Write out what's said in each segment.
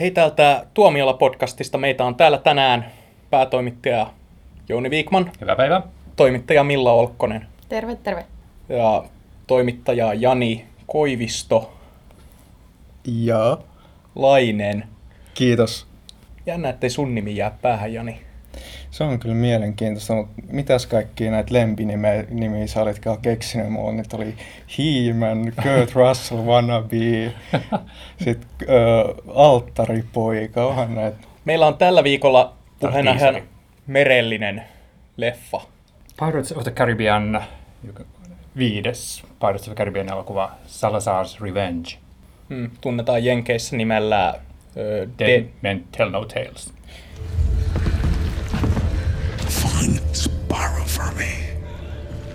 Hei täältä Tuomiolla-podcastista. Meitä on täällä tänään päätoimittaja Jouni Viikman, Hyvää päivää. toimittaja Milla Olkkonen Terve, terve. ja toimittaja Jani Koivisto Ja Lainen. kiitos. Jännä, ettei sun nimi jää päähän, Jani. Se on kyllä mielenkiintoista, mutta mitäs kaikkia näitä lempinimiä sä olitkaan keksinyt? Mulla nyt oli He-Man, Kurt Russell, Wannabe, sitten äh, Alttaripoika, onhan näitä. Meillä on tällä viikolla puheena ihan merellinen leffa. Pirates of the Caribbean, viides Pirates of the Caribbean elokuva Salazar's Revenge. Hmm, tunnetaan Jenkeissä nimellä ö, Dead Dead. Men Tell No Tales. Find Sparrow for me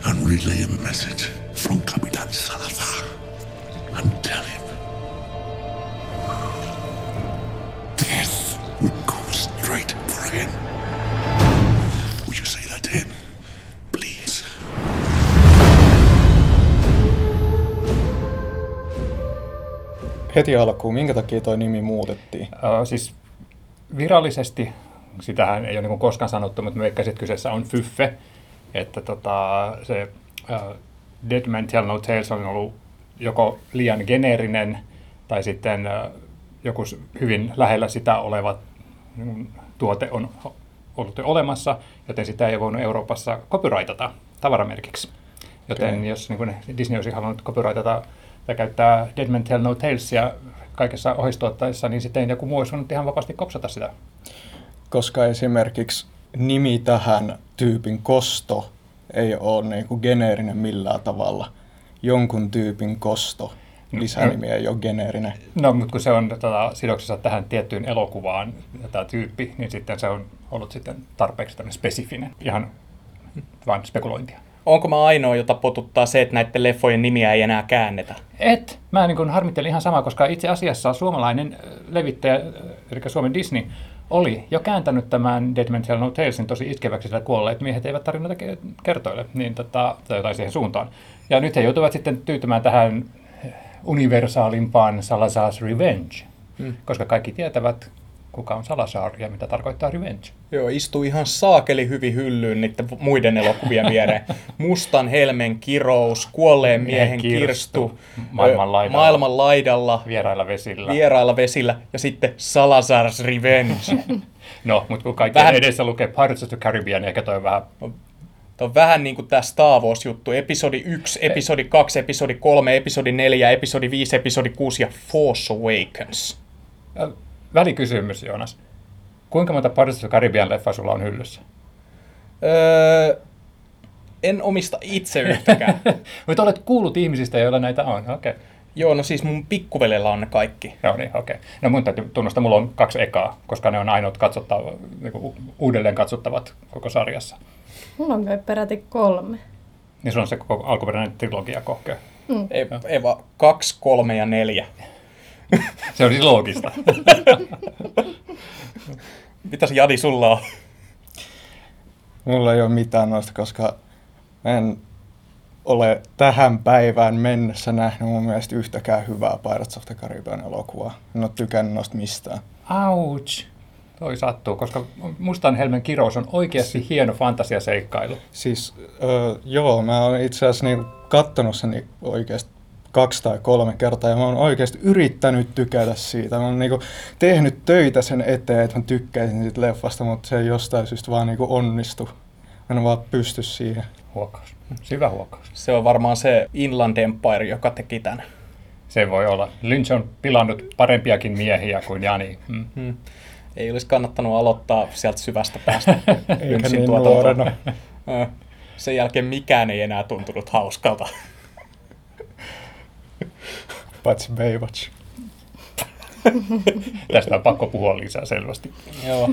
and relay a message from Capitan Salazar and tell him death will come straight for him. Would you say that to him, please? Heti alkuun, minkä takia toi nimi muutettiin? Uh, siis virallisesti, sitähän ei ole niin koskaan sanottu, mutta veikkasin, että kyseessä on Fyffe. Että tota, se uh, Dead Man Tell No Tales on ollut joko liian geneerinen tai sitten uh, joku hyvin lähellä sitä oleva niin tuote on ollut jo olemassa, joten sitä ei voinut Euroopassa copyrightata tavaramerkiksi. Joten Okei. jos niin kuin Disney olisi halunnut copyrightata tai käyttää Dead Man Tell No Talesia kaikessa oheistuottaessa, niin sitten joku muu olisi voinut ihan vapaasti kopsata sitä. Koska esimerkiksi nimi tähän tyypin kosto ei ole niinku geneerinen millään tavalla. Jonkun tyypin kosto lisänimi ei ole geneerinen. No, mutta kun se on tota, sidoksissa tähän tiettyyn elokuvaan, ja tämä tyyppi, niin sitten se on ollut sitten tarpeeksi tämmöinen spesifinen, ihan vain spekulointia. Onko mä ainoa, jota potuttaa se, että näiden leffojen nimiä ei enää käännetä? Et, mä niin kuin harmittelin ihan samaa, koska itse asiassa suomalainen äh, levittäjä, äh, eli Suomen Disney, oli jo kääntänyt tämän Dead Man Tell No Talesin tosi itkeväksi, sillä kuolleet miehet eivät tarinoita ke- kertoile, niin tota, tai jotain siihen suuntaan. Ja nyt he joutuvat sitten tyytymään tähän universaalimpaan Salazar's Revenge, hmm. koska kaikki tietävät, kuka on Salazar ja mitä tarkoittaa revenge. Joo, istuu ihan saakeli hyvin hyllyyn niiden muiden elokuvien viereen. Mustan helmen kirous, kuolleen miehen kirstu, kirstu, maailman laidalla. maailman laidalla Vierailla vesillä. vierailla vesillä ja sitten Salazar's Revenge. no, mutta kun kaikki Vähän- edessä lukee Pirates of the Caribbean, niin ehkä toi vähän Tämä on vähän niin kuin tämä Star Wars-juttu. Episodi 1, episodi 2, episodi 3, episodi 4, episodi 5, episodi 6 ja Force Awakens. Välikysymys, Joonas. Kuinka monta Pirates of the Caribbean leffaa sulla on hyllyssä? Öö, en omista itse yhtäkään. Mutta olet kuullut ihmisistä, joilla näitä on. Okei. Okay. Joo, no siis mun pikkuvelellä on ne kaikki. Joo niin, okei. Okay. No mun täytyy tunnustaa, mulla on kaksi ekaa, koska ne on ainoat katsottava, niinku, uudelleen katsottavat koko sarjassa. Mulla on kai peräti kolme. Niin sulla on se koko alkuperäinen trilogia kohkea. Ei, ei vaan kaksi, kolme ja neljä. Se on siis loogista. Mitäs Jani sulla on? Mulla ei ole mitään noista, koska en ole tähän päivään mennessä nähnyt mun mielestä yhtäkään hyvää Pirates of the Caribbean elokuvaa. En ole tykännyt noista mistään. Ouch. Toi sattuu, koska Mustan helmen kirous on oikeasti hieno fantasiaseikkailu. Siis öö, joo, mä oon itse asiassa niinku kattonut sen oikeasti kaksi tai kolme kertaa ja mä oon oikeasti yrittänyt tykätä siitä. Mä oon niinku tehnyt töitä sen eteen, että mä tykkäisin siitä leffasta, mutta se ei jostain syystä vaan niinku onnistu. Mä en vaan pysty siihen. Huokaus. Syvä huokaus. Se on varmaan se Inland Empire, joka teki tän. Se voi olla. Lynch on pilannut parempiakin miehiä kuin Jani. Hmm. Hmm. Ei olisi kannattanut aloittaa sieltä syvästä päästä. Eikä niin tuotantoa. nuorena. Ö, Sen jälkeen mikään ei enää tuntunut hauskalta. Paitsi Baywatch. Tästä on pakko puhua lisää selvästi. Joo.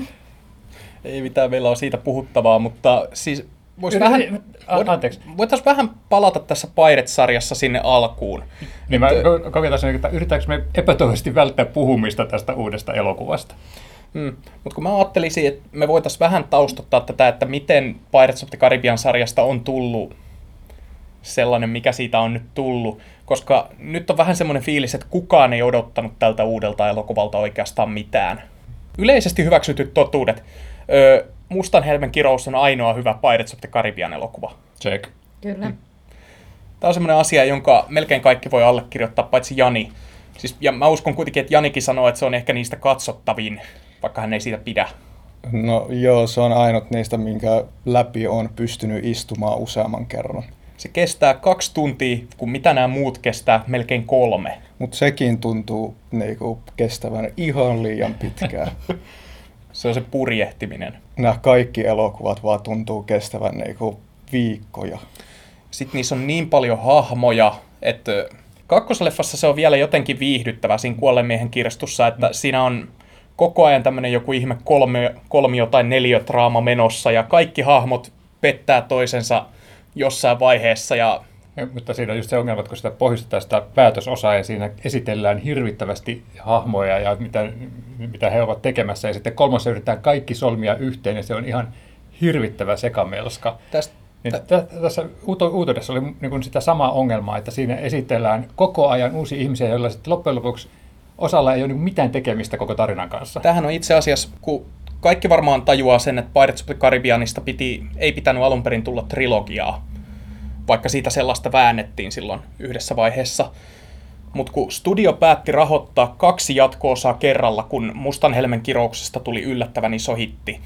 Ei mitään, meillä on siitä puhuttavaa, mutta siis vois Yritä- vähän, A- anteeksi. voitaisiin vähän palata tässä Pirates-sarjassa sinne alkuun. Niin mä koketan sen, että yritetäänkö me epätoivoisesti välttää puhumista tästä uudesta elokuvasta. Mm. Mutta kun mä ajattelisin, että me voitaisiin vähän taustottaa tätä, että miten Pirates of the Caribbean sarjasta on tullut sellainen, mikä siitä on nyt tullut. Koska nyt on vähän semmoinen fiilis, että kukaan ei odottanut tältä uudelta elokuvalta oikeastaan mitään. Yleisesti hyväksytyt totuudet. Öö, Mustan helmen kirous on ainoa hyvä Pirates of the Caribbean elokuva. Check. Kyllä. Tämä on semmoinen asia, jonka melkein kaikki voi allekirjoittaa, paitsi Jani. Siis, ja mä uskon kuitenkin, että Janikin sanoo, että se on ehkä niistä katsottavin, vaikka hän ei siitä pidä. No joo, se on ainut niistä, minkä läpi on pystynyt istumaan useamman kerran. Se kestää kaksi tuntia, kun mitä nämä muut kestää melkein kolme. Mutta sekin tuntuu niinku, kestävän ihan liian pitkään. Se on se purjehtiminen. Nämä kaikki elokuvat vaan tuntuu kestävän niinku, viikkoja. Sitten niissä on niin paljon hahmoja, että kakkosleffassa se on vielä jotenkin viihdyttävä siinä kuolleen miehen kirstussa, että siinä on koko ajan tämmöinen joku ihme kolmio, kolmio tai neliötraama menossa ja kaikki hahmot pettää toisensa jossain vaiheessa ja Ja, mutta siinä on just se ongelma, että kun sitä pohjustetaan sitä päätösosaa ja siinä esitellään hirvittävästi hahmoja ja mitä, mitä he ovat tekemässä. Ja sitten kolmossa yritetään kaikki solmia yhteen ja se on ihan hirvittävä sekamelska. tästä Niin tä- tässä uutuudessa oli niin kuin sitä samaa ongelmaa, että siinä esitellään koko ajan uusia ihmisiä, joilla sitten loppujen lopuksi osalla ei ole niin mitään tekemistä koko tarinan kanssa. Tämähän on itse asiassa, kun kaikki varmaan tajuaa sen, että Pirates of the Caribbeanista piti, ei pitänyt alun perin tulla trilogiaa, vaikka siitä sellaista väännettiin silloin yhdessä vaiheessa. Mutta kun studio päätti rahoittaa kaksi jatko-osaa kerralla, kun Mustan helmen kirouksesta tuli yllättävän iso hitti,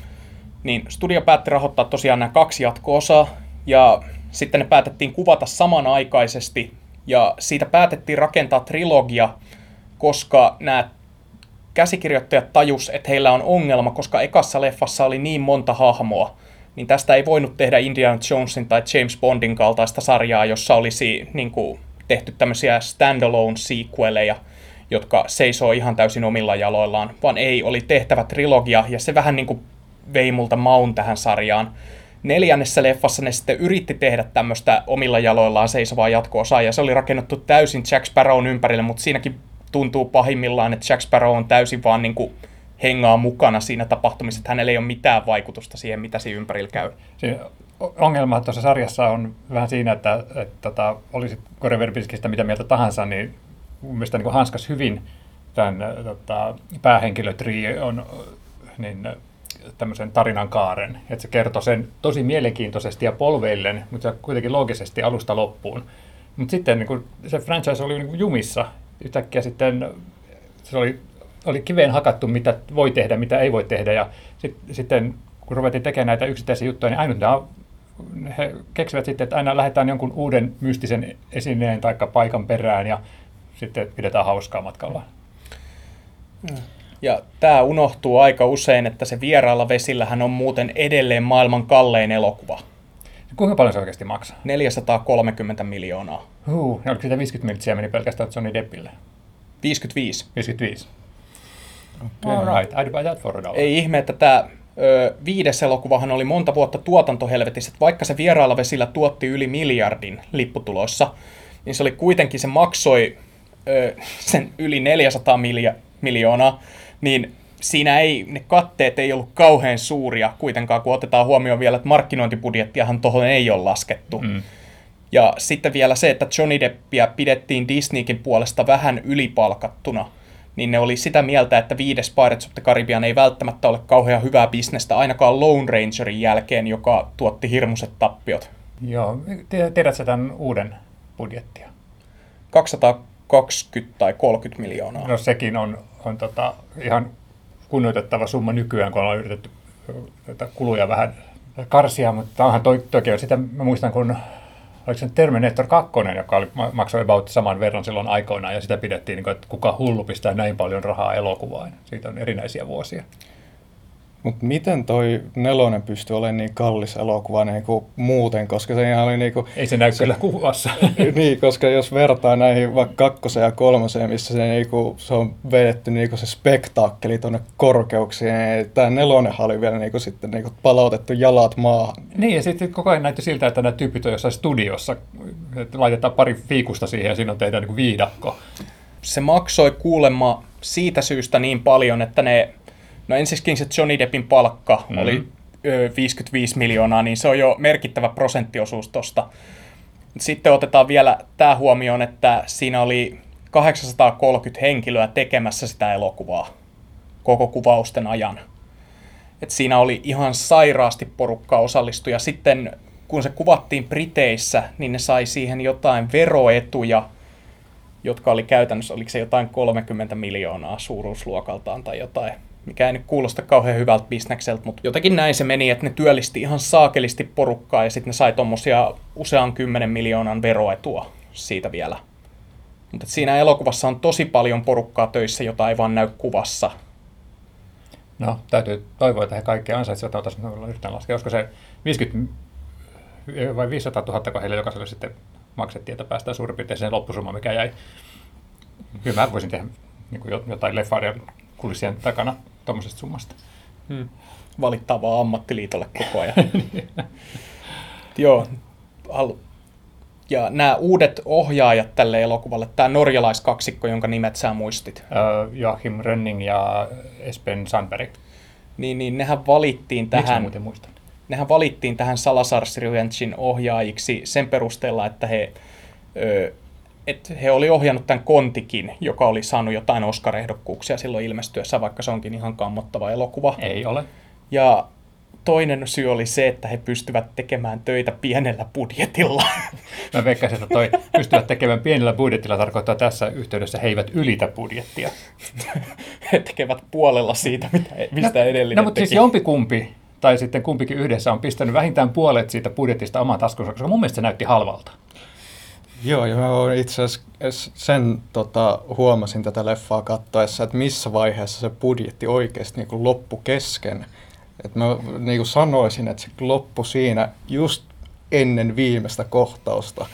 niin studio päätti rahoittaa tosiaan nämä kaksi jatko-osaa, ja sitten ne päätettiin kuvata samanaikaisesti, ja siitä päätettiin rakentaa trilogia, koska nämä käsikirjoittajat tajus, että heillä on ongelma, koska ekassa leffassa oli niin monta hahmoa, niin tästä ei voinut tehdä Indiana Jonesin tai James Bondin kaltaista sarjaa, jossa olisi niin kuin, tehty tämmöisiä standalone sequeleja, jotka seisoo ihan täysin omilla jaloillaan, vaan ei, oli tehtävä trilogia, ja se vähän niin kuin vei multa maun tähän sarjaan. Neljännessä leffassa ne sitten yritti tehdä tämmöistä omilla jaloillaan seisovaa jatko-osaa, ja se oli rakennettu täysin Jack Sparrown ympärille, mutta siinäkin tuntuu pahimmillaan, että Jack Sparrow on täysin vaan niin kuin hengaa mukana siinä tapahtumissa, että hänellä ei ole mitään vaikutusta siihen, mitä siinä ympärillä käy. Se ongelma tuossa sarjassa on vähän siinä, että, että tota, olisi Kore Verbinskistä mitä mieltä tahansa, niin mun mielestä niin hanskas hyvin tämän tota, päähenkilötri on niin, tämmöisen tarinan kaaren. Että se kertoo sen tosi mielenkiintoisesti ja polveillen, mutta kuitenkin loogisesti alusta loppuun. Mutta sitten niin se franchise oli niin jumissa. Yhtäkkiä sitten se oli, oli kiveen hakattu, mitä voi tehdä, mitä ei voi tehdä. Ja sit, sitten kun ruvettiin tekemään näitä yksittäisiä juttuja, niin nämä he keksivät sitten, että aina lähdetään jonkun uuden mystisen esineen tai paikan perään ja sitten pidetään hauskaa matkalla. Ja tämä unohtuu aika usein, että se vieraalla vesillähän on muuten edelleen maailman kallein elokuva. Kuinka paljon se oikeasti maksaa? 430 miljoonaa. Sitä 50 miltsiä meni pelkästään Johnny Deppille? 55. 55. Okay. All right, I'd buy that for a dollar. Ei ihme, että tämä ö, viides elokuvahan oli monta vuotta tuotantohelvetissä, että vaikka se vierailla vesillä tuotti yli miljardin lipputuloissa, niin se oli kuitenkin, se maksoi ö, sen yli 400 milja, miljoonaa, niin siinä ei, ne katteet ei ollut kauhean suuria kuitenkaan, kun otetaan huomioon vielä, että markkinointibudjettiahan tuohon ei ole laskettu. Mm. Ja sitten vielä se, että Johnny Deppia pidettiin Disneykin puolesta vähän ylipalkattuna, niin ne oli sitä mieltä, että viides Pirates of the Caribbean ei välttämättä ole kauhean hyvää bisnestä, ainakaan Lone Rangerin jälkeen, joka tuotti hirmuiset tappiot. Joo, Tiedät- tiedätkö tämän uuden budjettia? 220 tai 30 miljoonaa. No sekin on, on tota, ihan kunnioitettava summa nykyään, kun ollaan yritetty kuluja vähän karsia, mutta onhan toi, toki on sitä, mä muistan kun oliko se Terminator 2, joka oli, ma- maksoi about saman verran silloin aikoinaan, ja sitä pidettiin, niin kuin, että kuka hullu pistää näin paljon rahaa elokuvaan. Siitä on erinäisiä vuosia. Mutta miten toi nelonen pystyy olemaan niin kallis elokuva niinku muuten, koska se ihan oli niinku... Ei se näy kyllä kuvassa. niin, koska jos vertaa näihin vaikka kakkoseen ja kolmoseen, missä se, niinku, se on vedetty niinku se spektaakkeli tuonne korkeuksiin, niin tämä nelonenhan oli vielä niinku, sitten niinku, palautettu jalat maahan. niin, ja sitten koko ajan näytti siltä, että nämä tyypit on jossain studiossa, että laitetaan pari fiikusta siihen, ja siinä on teidän niin viidakko. se maksoi kuulemma siitä syystä niin paljon, että ne, no ensiksikin se Johnny Deppin palkka mm-hmm. oli ö, 55 miljoonaa, niin se on jo merkittävä prosenttiosuus tosta. Sitten otetaan vielä tämä huomioon, että siinä oli 830 henkilöä tekemässä sitä elokuvaa koko kuvausten ajan. Et siinä oli ihan sairaasti porukkaa osallistuja. Sitten kun se kuvattiin Briteissä, niin ne sai siihen jotain veroetuja, jotka oli käytännössä, oliko se jotain 30 miljoonaa suuruusluokaltaan tai jotain, mikä ei nyt kuulosta kauhean hyvältä bisnekseltä, mutta jotenkin näin se meni, että ne työllisti ihan saakelisti porukkaa ja sitten ne sai tuommoisia usean kymmenen miljoonan veroetua siitä vielä. Mutta siinä elokuvassa on tosi paljon porukkaa töissä, jota ei vaan näy kuvassa. No, täytyy toivoa, että he kaikki ansaitsevat, otas yhtään laskea, koska se 50 vai 500 000, kun heille jokaiselle sitten maksettiin, että päästään suurin piirtein sen loppusumma, mikä jäi. Kyllä mä voisin tehdä niin jotain leffaaria kulissien takana tuommoisesta summasta. Hmm. Valittaa vaan ammattiliitolle koko ajan. Joo. Ja nämä uudet ohjaajat tälle elokuvalle, tämä norjalaiskaksikko, jonka nimet sä muistit. Uh, Joachim Rönning ja Espen Sandberg. Niin, niin nehän valittiin tähän. Miksi muuten muistan? Nehän valittiin tähän Salazar's Revengein ohjaajiksi sen perusteella, että he, ö, että he oli ohjannut tämän Kontikin, joka oli saanut jotain Oscar-ehdokkuuksia silloin ilmestyessä, vaikka se onkin ihan kammottava elokuva. Ei ole. Ja toinen syy oli se, että he pystyvät tekemään töitä pienellä budjetilla. Mä veikkaisin, että toi pystyvät tekemään pienellä budjetilla tarkoittaa tässä yhteydessä he eivät ylitä budjettia. he tekevät puolella siitä, mitä, mistä no, edellinen No, mutta siis teki. siis jompikumpi tai sitten kumpikin yhdessä on pistänyt vähintään puolet siitä budjetista omaan taskunsa, koska mun mielestä se näytti halvalta. Joo, ja mä itse asiassa sen tota, huomasin tätä leffaa kattoessa, että missä vaiheessa se budjetti oikeasti niin loppu kesken. Et mä niin kuin sanoisin, että se loppu siinä just ennen viimeistä kohtausta.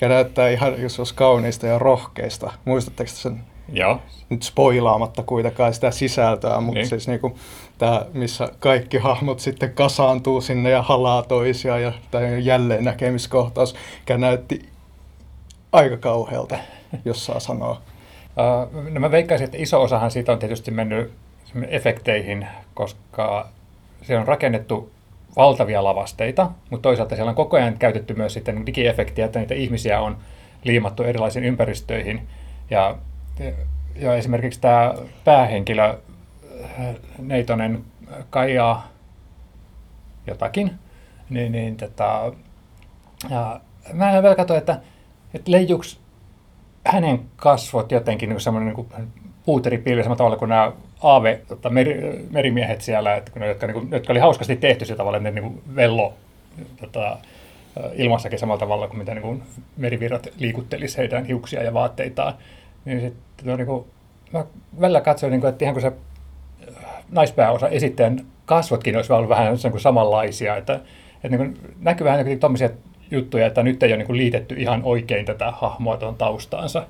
Ja näyttää ihan, jos olisi kauniista ja rohkeista. Muistatteko sen? Joo. Nyt spoilaamatta kuitenkaan sitä sisältöä, mutta niin. siis niin kuin, tämä, missä kaikki hahmot sitten kasaantuu sinne ja halaa toisiaan ja tämä jälleen näkemiskohtaus, mikä näytti aika kauhealta, jos saa sanoa. No mä veikkaisin, että iso osahan siitä on tietysti mennyt efekteihin, koska se on rakennettu valtavia lavasteita, mutta toisaalta siellä on koko ajan käytetty myös sitten digiefektiä, että niitä ihmisiä on liimattu erilaisiin ympäristöihin. Ja, ja esimerkiksi tämä päähenkilö, Neitonen Kaija jotakin, niin, niin tota, ja mä vielä katsoin, että, että leijuks hänen kasvot jotenkin niin semmoinen niin puuteripilvi samalla tavalla kuin nämä aave, tota, meri, merimiehet siellä, että kun ne, jotka, niin kuin, jotka oli hauskasti tehty sillä tavalla, että ne niin vello tota, ilmassakin samalla tavalla kuin mitä niin kuin merivirrat liikuttelisi heidän hiuksia ja vaatteitaan. Niin sitten no, niin kuin, mä välillä katsoin, niin kuin, että ihan kun se naispääosa esittäjän kasvotkin olisi ollut vähän niin kuin samanlaisia, että, että niin kuin, näkyy vähän niin tuommoisia juttuja, että nyt ei ole niin liitetty ihan oikein tätä hahmoa tuon taustaansa.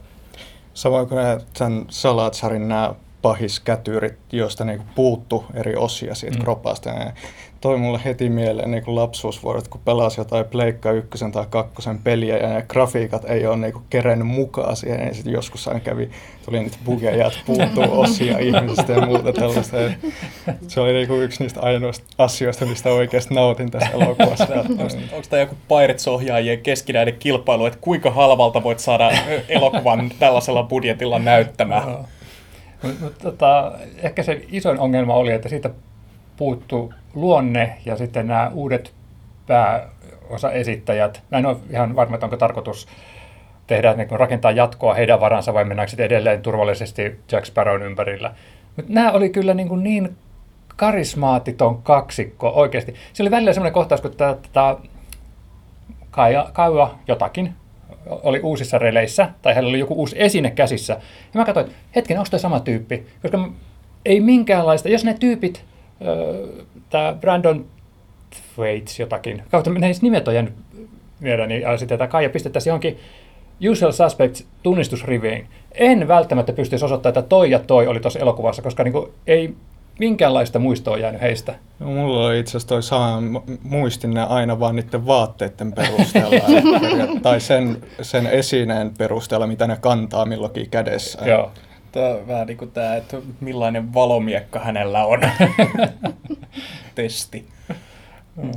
Samoin kuin sen Salatsarin nämä pahiskätyrit, joista niin puuttu eri osia siitä mm. kropasta. Ja toi mulle heti mieleen niin lapsuusvuodet, kun pelasi jotain Pleikka ykkösen tai kakkosen peliä ja ne grafiikat ei ole niin kerennyt mukaan siihen. Ja sitten joskus aina kävi, tuli niitä bugeja, että puuttuu osia ihmisistä ja muuta tällaista. Ja se oli niin yksi niistä ainoista asioista, mistä oikeasti nautin tässä elokuvassa. Onko tämä joku Pirates-ohjaajien keskinäinen kilpailu, että kuinka halvalta voit saada elokuvan tällaisella budjetilla näyttämään? Mutta tota, ehkä se isoin ongelma oli, että siitä puuttu luonne ja sitten nämä uudet pääosaesittäjät. Mä en ole ihan varma, että onko tarkoitus tehdä, niin rakentaa jatkoa heidän varansa vai mennäänkö sitten edelleen turvallisesti Jack Sparrown ympärillä. Mutta nämä oli kyllä niin, kuin niin karismaatiton kaksikko oikeasti. Se oli välillä semmoinen kohtaus, kun tämä Kaija jotakin, oli uusissa releissä, tai hänellä oli joku uusi esine käsissä. Ja mä katsoin, että hetken, onko tämä sama tyyppi? Koska ei minkäänlaista, jos ne tyypit, tämä Brandon Thwaites jotakin, kautta ne nimet on jäänyt niin ja sitten tämä Kaija pistettäisiin johonkin Usual Suspects tunnistusriviin. En välttämättä pystyisi osoittamaan, että toi ja toi oli tuossa elokuvassa, koska niin kuin, ei minkäänlaista muistoa jäänyt heistä? No, mulla oli itse asiassa toi sama, muistin ne aina vaan niiden vaatteiden perusteella, tai sen, sen esineen perusteella, mitä ne kantaa milloinkin kädessä. Joo. Tämä on vähän niin kuin tämä, että millainen valomiekka hänellä on. Testi. Mm.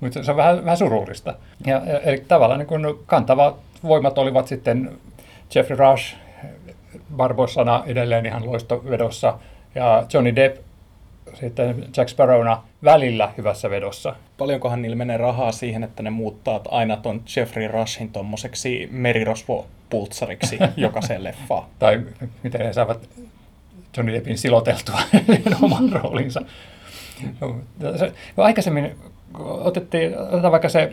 mutta se on vähän, vähän surullista. Ja, ja, eli tavallaan niin kun kantavat voimat olivat sitten Jeffrey Rush, Barbossana edelleen ihan loistovedossa, ja Johnny Depp sitten Jack Sparrowna välillä hyvässä vedossa. Paljonkohan niillä menee rahaa siihen, että ne muuttaa aina ton Jeffrey Rushin tommoseksi merirosvo-pultsariksi jokaiseen leffaan. Tai miten he saavat Johnny Deppin siloteltua oman roolinsa. No, no aikaisemmin otettiin, otetaan vaikka se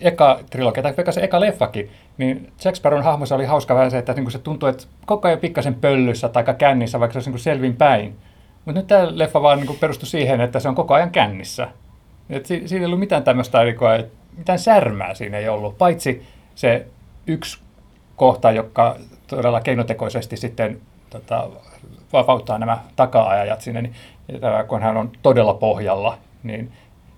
eka trilogia, tai vaikka se eka leffakin, niin Jack Sparrown hahmossa oli hauska vähän se, että niin se tuntuu, että koko ajan pikkasen pöllyssä tai kännissä, vaikka se olisi niin selvin päin. Mutta nyt tämä leffa vaan niin perustui siihen, että se on koko ajan kännissä. Et si- siinä ei ollut mitään tämmöistä, mitään särmää siinä ei ollut, paitsi se yksi kohta, joka todella keinotekoisesti sitten tota, vapauttaa nämä taka-ajajat sinne, niin kun hän on todella pohjalla, niin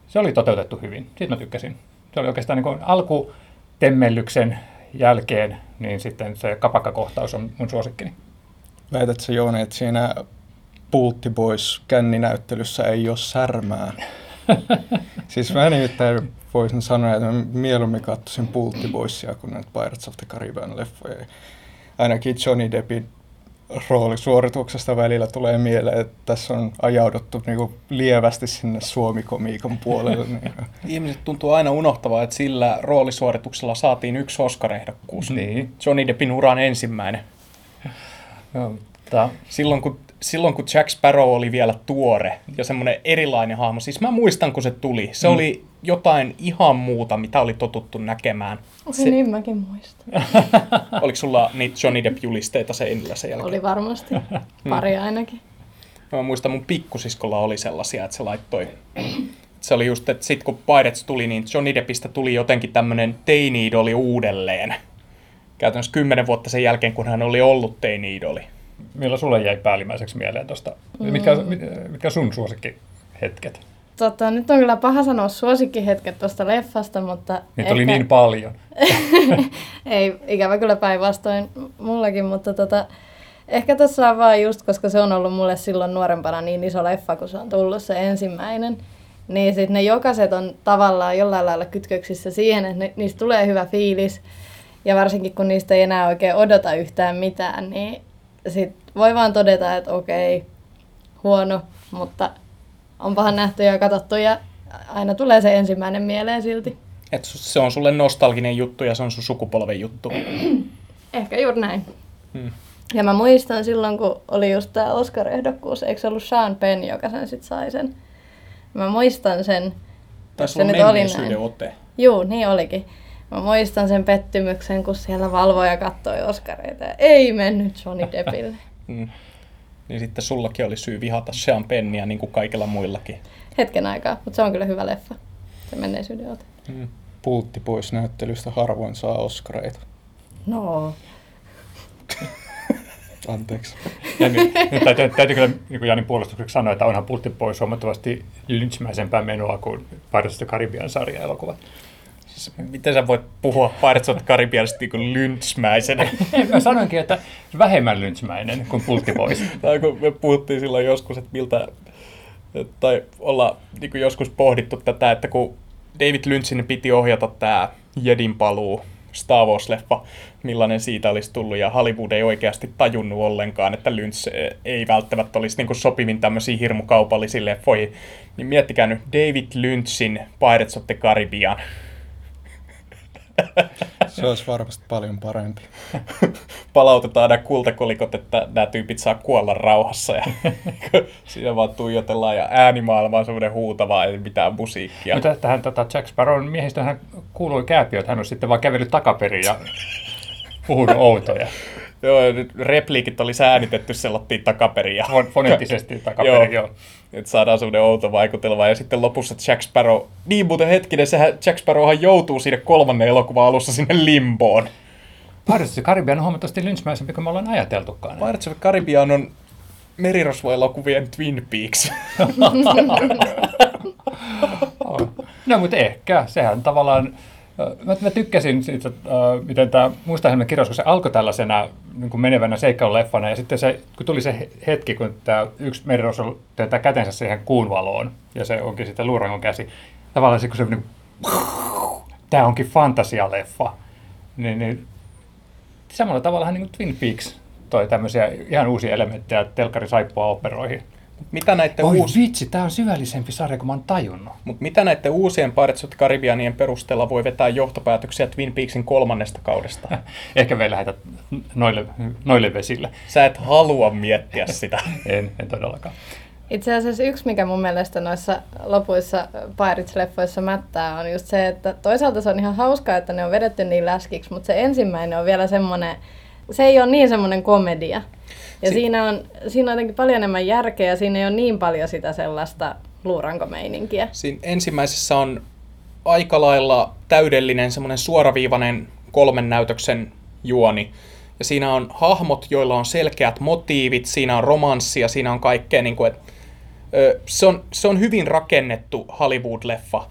se oli toteutettu hyvin. Siitä mä tykkäsin. Se oli oikeastaan niin alkutemmellyksen jälkeen, niin sitten se kapakkakohtaus on mun suosikkini. Väitätkö Joone, että siinä Pultti Boys känninäyttelyssä ei ole särmää? siis mä nimittäin voisin sanoa, että mä mieluummin katsoisin Pultti Boysia kuin näitä Pirates of the Caribbean leffoja. Ainakin Johnny Deppin roolisuorituksesta välillä tulee mieleen, että tässä on ajauduttu niin kuin lievästi sinne suomikomiikan puolelle. Niin. Ihmiset tuntuu aina unohtavaa, että sillä roolisuorituksella saatiin yksi Oscar-ehdokkuus. Niin. Johnny Deppin uran ensimmäinen. No, silloin, kun, silloin kun Jack Sparrow oli vielä tuore ja semmoinen erilainen hahmo. Siis mä muistan, kun se tuli. Se mm. oli jotain ihan muuta, mitä oli totuttu näkemään. Se... Niin mäkin muistan. Oliko sulla niitä Johnny Depp-julisteita seinillä sen jälkeen? Oli varmasti. Pari ainakin. Mä muistan, mun pikkusiskolla oli sellaisia, että se laittoi... Se oli just, että sit kun Pirates tuli, niin Johnny Deppistä tuli jotenkin tämmönen teini-idoli uudelleen. Käytännössä kymmenen vuotta sen jälkeen, kun hän oli ollut teini-idoli. Millä sulle jäi päällimmäiseksi mieleen tuosta? Mm. Mitkä, mitkä sun suosikkihetket? Tota, nyt on kyllä paha sanoa suosikkihetket tuosta leffasta, mutta... Niitä ehkä... oli niin paljon. Ei, ikävä kyllä päinvastoin mullakin, mutta tota, ehkä tässä on vaan just, koska se on ollut mulle silloin nuorempana niin iso leffa, kun se on tullut se ensimmäinen, niin sitten ne jokaiset on tavallaan jollain lailla kytköksissä siihen, että ne, niistä tulee hyvä fiilis, ja varsinkin kun niistä ei enää oikein odota yhtään mitään, niin sit voi vaan todeta, että okei, huono, mutta onpahan nähty ja katsottu ja aina tulee se ensimmäinen mieleen silti. Et se on sulle nostalginen juttu ja se on sun sukupolven juttu. Ehkä juuri näin. Hmm. Ja mä muistan silloin, kun oli just tämä Oscar-ehdokkuus, eikö se ollut Sean Penn, joka sen sitten sai sen? Mä muistan sen. Tai se nyt oli näin. ote. Juu, niin olikin. Mä muistan sen pettymyksen, kun siellä valvoja katsoi Oscareita ja ei mennyt Johnny Deppille. Hmm. Niin sitten sullakin oli syy vihata Sean Pennia niin kuin kaikilla muillakin. Hetken aikaa, mutta se on kyllä hyvä leffa. Se menneisyyden ote. Hmm. Pultti pois näyttelystä harvoin saa Oscareita. No. Anteeksi. Jani, täytyy, täytyy kyllä niin Janin puolustukseksi sanoa, että onhan Pultti pois huomattavasti lynchmäisempää menoa kuin Pirates of Caribbean sarja-elokuva. Siis, miten sä voit puhua Pirates of Caribbeanista niin lynchmäisenä? Mä sanoinkin, että vähemmän lynchmäinen kuin Pultti pois. tai kun me puhuttiin silloin joskus, että miltä, tai olla niin kuin joskus pohdittu tätä, että kun David Lynchin piti ohjata tämä Jedin paluu Star Wars-leffa, millainen siitä olisi tullut, ja Hollywood ei oikeasti tajunnut ollenkaan, että Lynch ei välttämättä olisi niin sopivin tämmöisiin hirmukaupallisiin leffoihin. Niin miettikää nyt David Lynchin Pirates of the Caribbean. Se olisi varmasti paljon parempi. Palautetaan nämä kultakolikot, että nämä tyypit saa kuolla rauhassa ja siinä vaan tuijotellaan ja äänimaailma on semmoinen huutava, ei mitään musiikkia. Mutta tähän tota Jack Sparrown hän kuului kääpiö, että hän on sitten vaan kävellyt takaperin ja puhunut outoja. Joo, nyt repliikit oli äänitetty sellaisiin takaperin. Ja... Foneettisesti takaperin, joo. joo. Saadaan semmoinen outo vaikutelma. Ja sitten lopussa Jack Sparrow, niin muuten hetkinen, sehän Jack Sparrowhan joutuu sinne kolmannen elokuvan alussa sinne limboon. Pirates of Caribbean on huomattavasti lynchmäisempi kuin me ollaan ajateltukaan. Pirates of Caribbean on merirosvoelokuvien Twin Peaks. no, mutta ehkä. Sehän tavallaan Mä, mä tykkäsin siitä, äh, miten tämä Mustahelmen kirjaus, kun se alkoi tällaisena niin kuin menevänä seikkailuleffana, ja sitten se, kun tuli se hetki, kun tämä yksi meriros työntää kätensä siihen kuun valoon, ja se onkin sitten luurangon käsi, tavallaan se, kun se niin, tämä onkin fantasialeffa, niin, niin samalla tavalla niin kuin Twin Peaks toi tämmöisiä ihan uusia elementtejä telkkari saippua operoihin. Mitä näiden, Oi uus... vitsi, tämä on syvällisempi sarja kuin mä oon tajunnut. Mut mitä näiden uusien Pirates of Caribbeanien perusteella voi vetää johtopäätöksiä Twin Peaksin kolmannesta kaudesta? Ehkä me ei lähetä noille, noille vesille. Sä et halua miettiä sitä. En, en todellakaan. Itse asiassa yksi, mikä mun mielestä noissa lopuissa Pirates-leffoissa mättää, on just se, että toisaalta se on ihan hauskaa, että ne on vedetty niin läskiksi, mutta se ensimmäinen on vielä semmoinen, se ei ole niin semmoinen komedia. Ja Si- siinä, on, siinä on jotenkin paljon enemmän järkeä ja siinä ei ole niin paljon sitä sellaista luurankomeininkiä. Siinä ensimmäisessä on aika lailla täydellinen semmoinen suoraviivainen kolmen näytöksen juoni. Ja siinä on hahmot, joilla on selkeät motiivit, siinä on romanssia, siinä on kaikkea. Niin kuin, et, ö, se, on, se on hyvin rakennettu Hollywood-leffa.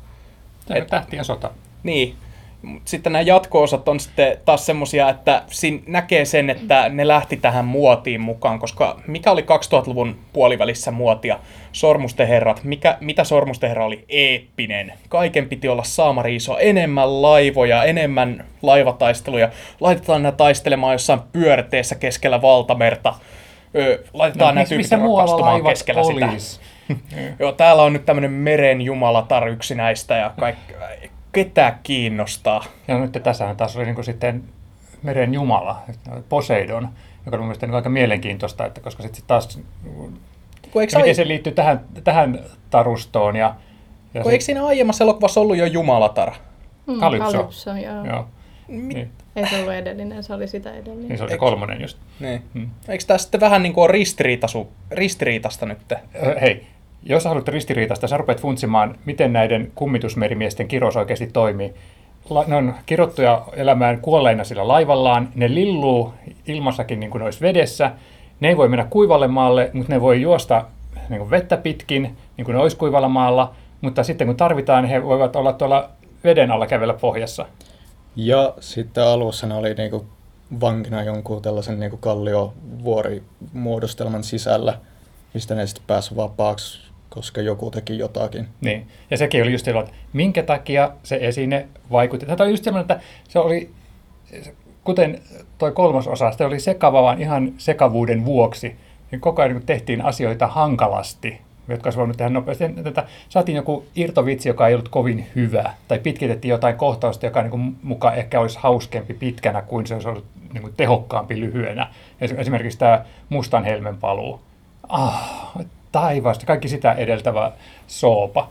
Tämä on tähtien sota. Niin. Sitten nämä jatko-osat on sitten taas semmosia, että siinä näkee sen, että ne lähti tähän muotiin mukaan, koska mikä oli 2000-luvun puolivälissä muotia? Sormusten herrat. Mikä, mitä Sormusten herra oli? Eeppinen. Kaiken piti olla saamari iso. Enemmän laivoja, enemmän laivataisteluja. Laitetaan nämä taistelemaan jossain pyörteessä keskellä valtamerta. Ö, laitetaan nämä miss- tyypit rakastumaan keskellä sitä. olis? Joo, täällä on nyt tämmönen meren jumalatar yksinäistä ja kaikki, ketä kiinnostaa. Ja nyt tässä taas oli niin kuin sitten meren jumala, Poseidon, joka on mun mielestä niin aika mielenkiintoista, että koska sitten taas, Kun eikö, ja miten ai- se liittyy tähän, tähän tarustoon ja, ja kun eikö siinä aiemmassa elokuvassa ollut jo jumalatar? Mm, Kalypso. Kalypso, joo. joo, Mi- niin, Ei se ollut edellinen, se oli sitä edellinen. niin se oli se Eikö- kolmonen just. Niin. Hmm. Eikö tämä sitten vähän niin kuin ole ristiriitasu, ristiriitasta nyt? Hei, jos haluat ristiriitasta, sä rupeat funtsimaan, miten näiden kummitusmerimiesten kirous oikeasti toimii. La, ne on kirottuja elämään kuolleina sillä laivallaan, ne lilluu ilmassakin niin kuin ne olisi vedessä, ne ei voi mennä kuivalle maalle, mutta ne voi juosta niin kuin vettä pitkin, niin kuin ne olisi kuivalla maalla, mutta sitten kun tarvitaan, he voivat olla tuolla veden alla kävellä pohjassa. Ja sitten alussa ne oli niinku vankina jonkun tällaisen niinku kalliovuorimuodostelman sisällä, mistä ne sitten pääsi vapaaksi, koska joku teki jotakin. Niin. Ja sekin oli just sellainen, että minkä takia se esine vaikutti. Tämä oli just sellainen, että se oli, kuten toi kolmas osa, se oli sekava vaan ihan sekavuuden vuoksi. Niin koko ajan niin tehtiin asioita hankalasti, jotka olisi voinut tehdä nopeasti. Tätä, saatiin joku irtovitsi, joka ei ollut kovin hyvä, tai pitkitettiin jotain kohtausta, joka niin mukaan ehkä olisi hauskempi pitkänä kuin se olisi ollut niin kuin tehokkaampi lyhyenä. Esi- Esimerkiksi tämä Mustan helmen paluu. Ah, taivasta, kaikki sitä edeltävä soopa.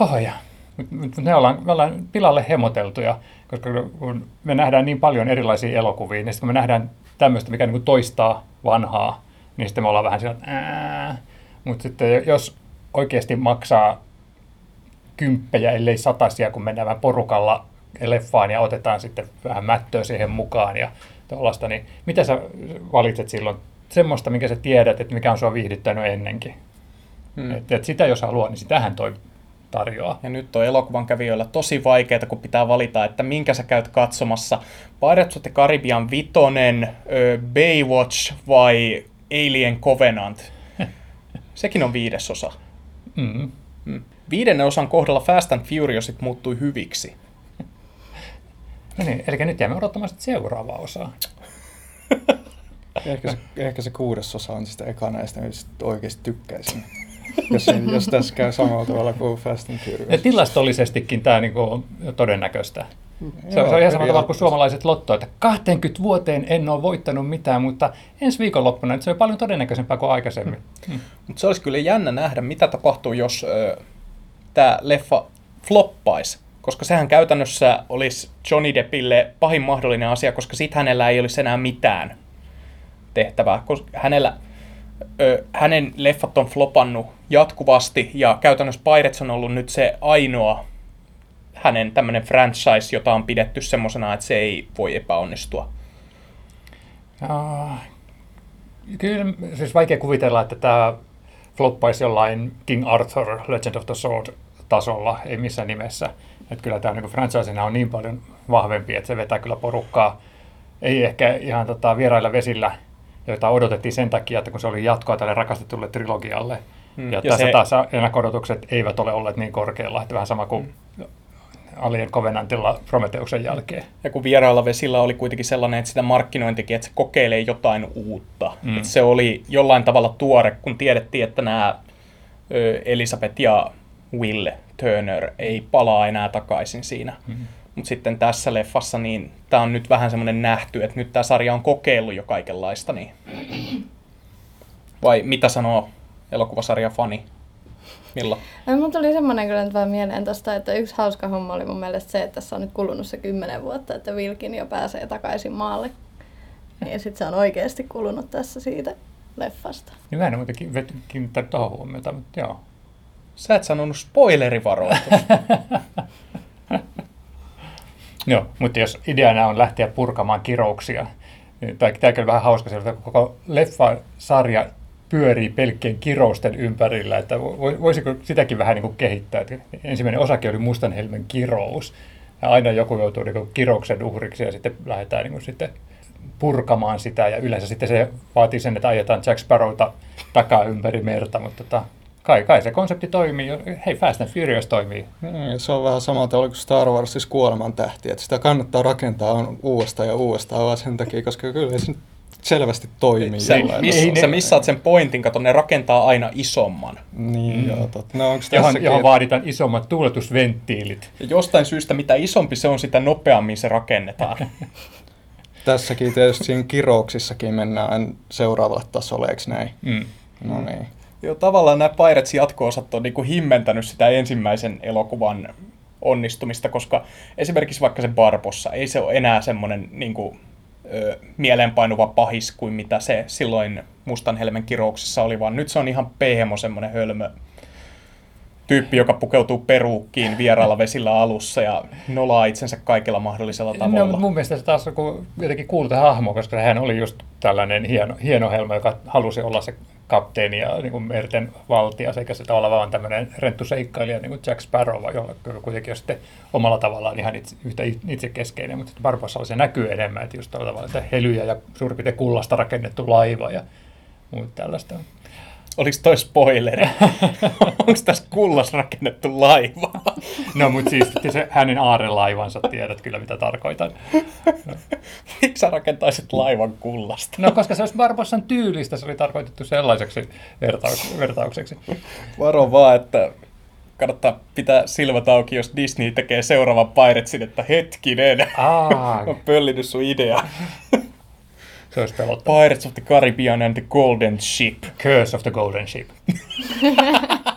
Oh ja. Mut, mut me, ollaan, me ollaan pilalle hemoteltuja, koska kun me nähdään niin paljon erilaisia elokuvia, niin sitten kun me nähdään tämmöistä, mikä niin toistaa vanhaa, niin sitten me ollaan vähän sillä, että Mutta sitten jos oikeasti maksaa kymppejä, ellei satasia, kun mennään porukalla leffaan ja otetaan sitten vähän mättöä siihen mukaan ja tuollaista, niin mitä sä valitset silloin? Semmoista, minkä sä tiedät, että mikä on sua viihdyttänyt ennenkin. Hmm. Mm. Et, et sitä jos haluaa, niin sitähän toi tarjoaa. Ja nyt on elokuvan kävijöillä tosi vaikeaa, kun pitää valita, että minkä sä käyt katsomassa. Pirates of the Caribbean vitonen, Baywatch vai Alien Covenant? Sekin on viidesosa. Mm. Mm. Viidennen osan kohdalla Fast and Furiousit muuttui hyviksi. No niin, eli nyt jäämme odottamaan seuraavaa osaa. Ehkä se, ehkä se kuudesosa on sitä eka näistä, mistä oikeasti tykkäisin. jos, jos tässä käy samalla tavalla kuin Fast and Furious. Ja tilastollisestikin tämä niinku on todennäköistä. Se, on, se on ihan samalla tavalla kuin suomalaiset lotto, että 20 vuoteen en ole voittanut mitään, mutta ensi viikonloppuna että se on paljon todennäköisempää kuin aikaisemmin. Mm. Mutta se olisi kyllä jännä nähdä, mitä tapahtuu, jos tämä leffa floppaisi. Koska sehän käytännössä olisi Johnny Deppille pahin mahdollinen asia, koska sit hänellä ei olisi enää mitään tehtävää. Koska hänellä, ö, hänen leffat on flopannut jatkuvasti ja käytännössä Pirates on ollut nyt se ainoa hänen tämmöinen franchise, jota on pidetty semmoisena, että se ei voi epäonnistua. Ja, kyllä, siis vaikea kuvitella, että tämä floppaisi jollain King Arthur Legend of the Sword tasolla, ei missään nimessä. Että kyllä tämä niin franchisena on niin paljon vahvempi, että se vetää kyllä porukkaa. Ei ehkä ihan tota, vierailla vesillä, joita odotettiin sen takia, että kun se oli jatkoa tälle rakastetulle trilogialle, Mm. Ja, Ja tässä se- taas ennakko-odotukset eivät ole olleet niin korkealla, että vähän sama kuin Alien Covenantilla Prometeuksen jälkeen. Ja kun vierailla vesillä oli kuitenkin sellainen, että sitä markkinointikin, että se kokeilee jotain uutta. Mm. Että se oli jollain tavalla tuore, kun tiedettiin, että nämä Elisabeth ja Will Turner ei palaa enää takaisin siinä. Mm. Mutta sitten tässä leffassa, niin tämä on nyt vähän semmoinen nähty, että nyt tämä sarja on kokeillut jo kaikenlaista. Niin. Vai mitä sanoo elokuvasarja fani? Milla? Mun tuli semmoinen kyllä nyt vaan mieleen tosta, että yksi hauska homma oli mun mielestä se, että tässä on nyt kulunut se kymmenen vuotta, että Wilkin jo pääsee takaisin maalle. Ja sitten se on oikeasti kulunut tässä siitä leffasta. Niin mä en ole muutenkin kiinnittänyt tuohon huomiota, mutta joo. Sä et sanonut spoilerivaroitus. Joo, mutta jos ideana on lähteä purkamaan kirouksia, niin tämä kyllä vähän hauska, että koko leffa-sarja pyörii pelkkien kirousten ympärillä, että vo- voisiko sitäkin vähän niin kuin kehittää. Että ensimmäinen osake oli Mustanhelmen kirous, ja aina joku joutuu niin kuin kirouksen uhriksi ja sitten lähdetään niin kuin sitten purkamaan sitä, ja yleensä sitten se vaatii sen, että ajetaan Jack Sparrowta takaa ympäri merta, mutta tota, kai, kai se konsepti toimii. Hei, Fast and Furious toimii. Niin, se on vähän samalta kuin Star Warsissa kuoleman tähti, että sitä kannattaa rakentaa on uudestaan ja uudestaan vaan sen takia, koska kyllä se selvästi toimii. Sä, miss, ei ne- sä missaat sen pointin, kato, ne rakentaa aina isomman. Niin, mm. joo, totta. No, onko Johon, johon vaaditaan isommat tuuletusventtiilit. Ja jostain syystä, mitä isompi se on, sitä nopeammin se rakennetaan. tässäkin tietysti siinä kirouksissakin mennään seuraavalle tasolle, eikö näin? Mm. No niin. Joo, tavallaan nämä Pirates jatko-osat on niinku himmentänyt sitä ensimmäisen elokuvan onnistumista, koska esimerkiksi vaikka se Barbossa, ei se ole enää semmoinen niinku, ö, mieleenpainuva pahis kuin mitä se silloin Mustan helmen kirouksessa oli, vaan nyt se on ihan pehmo semmoinen hölmö tyyppi, joka pukeutuu peruukkiin vierailla vesillä alussa ja nolaa itsensä kaikilla mahdollisella tavalla. No, mun mielestä se taas on jotenkin kuulu tähän hahmoon, koska hän oli just tällainen hieno, hieno helma, joka halusi olla se kapteeni ja niin kuin merten valtias, eikä se tavallaan vaan tämmöinen renttu seikkailija niin kuin Jack Sparrow, kyllä kuitenkin on sitten omalla tavallaan ihan itse, yhtä itsekeskeinen, mutta Barbossalla se näkyy enemmän, että just tällä tavalla, että helyjä ja suurin piirtein kullasta rakennettu laiva ja muuta tällaista. Oliko toi spoileri? Onko tässä kullas rakennettu laiva? No, mutta siis se hänen aarelaivansa tiedät kyllä, mitä tarkoitan. Miksi sä rakentaisit laivan kullasta? No, koska se olisi Barbossan tyylistä, se oli tarkoitettu sellaiseksi vertaus, vertaukseksi. Varo vaan, että kannattaa pitää silmät auki, jos Disney tekee seuraavan Piratesin, että hetkinen, Aa, on pöllinyt sun idea. Se olisi pelottavaa. Pirates of the Caribbean and the Golden Ship. Curse of the Golden Ship.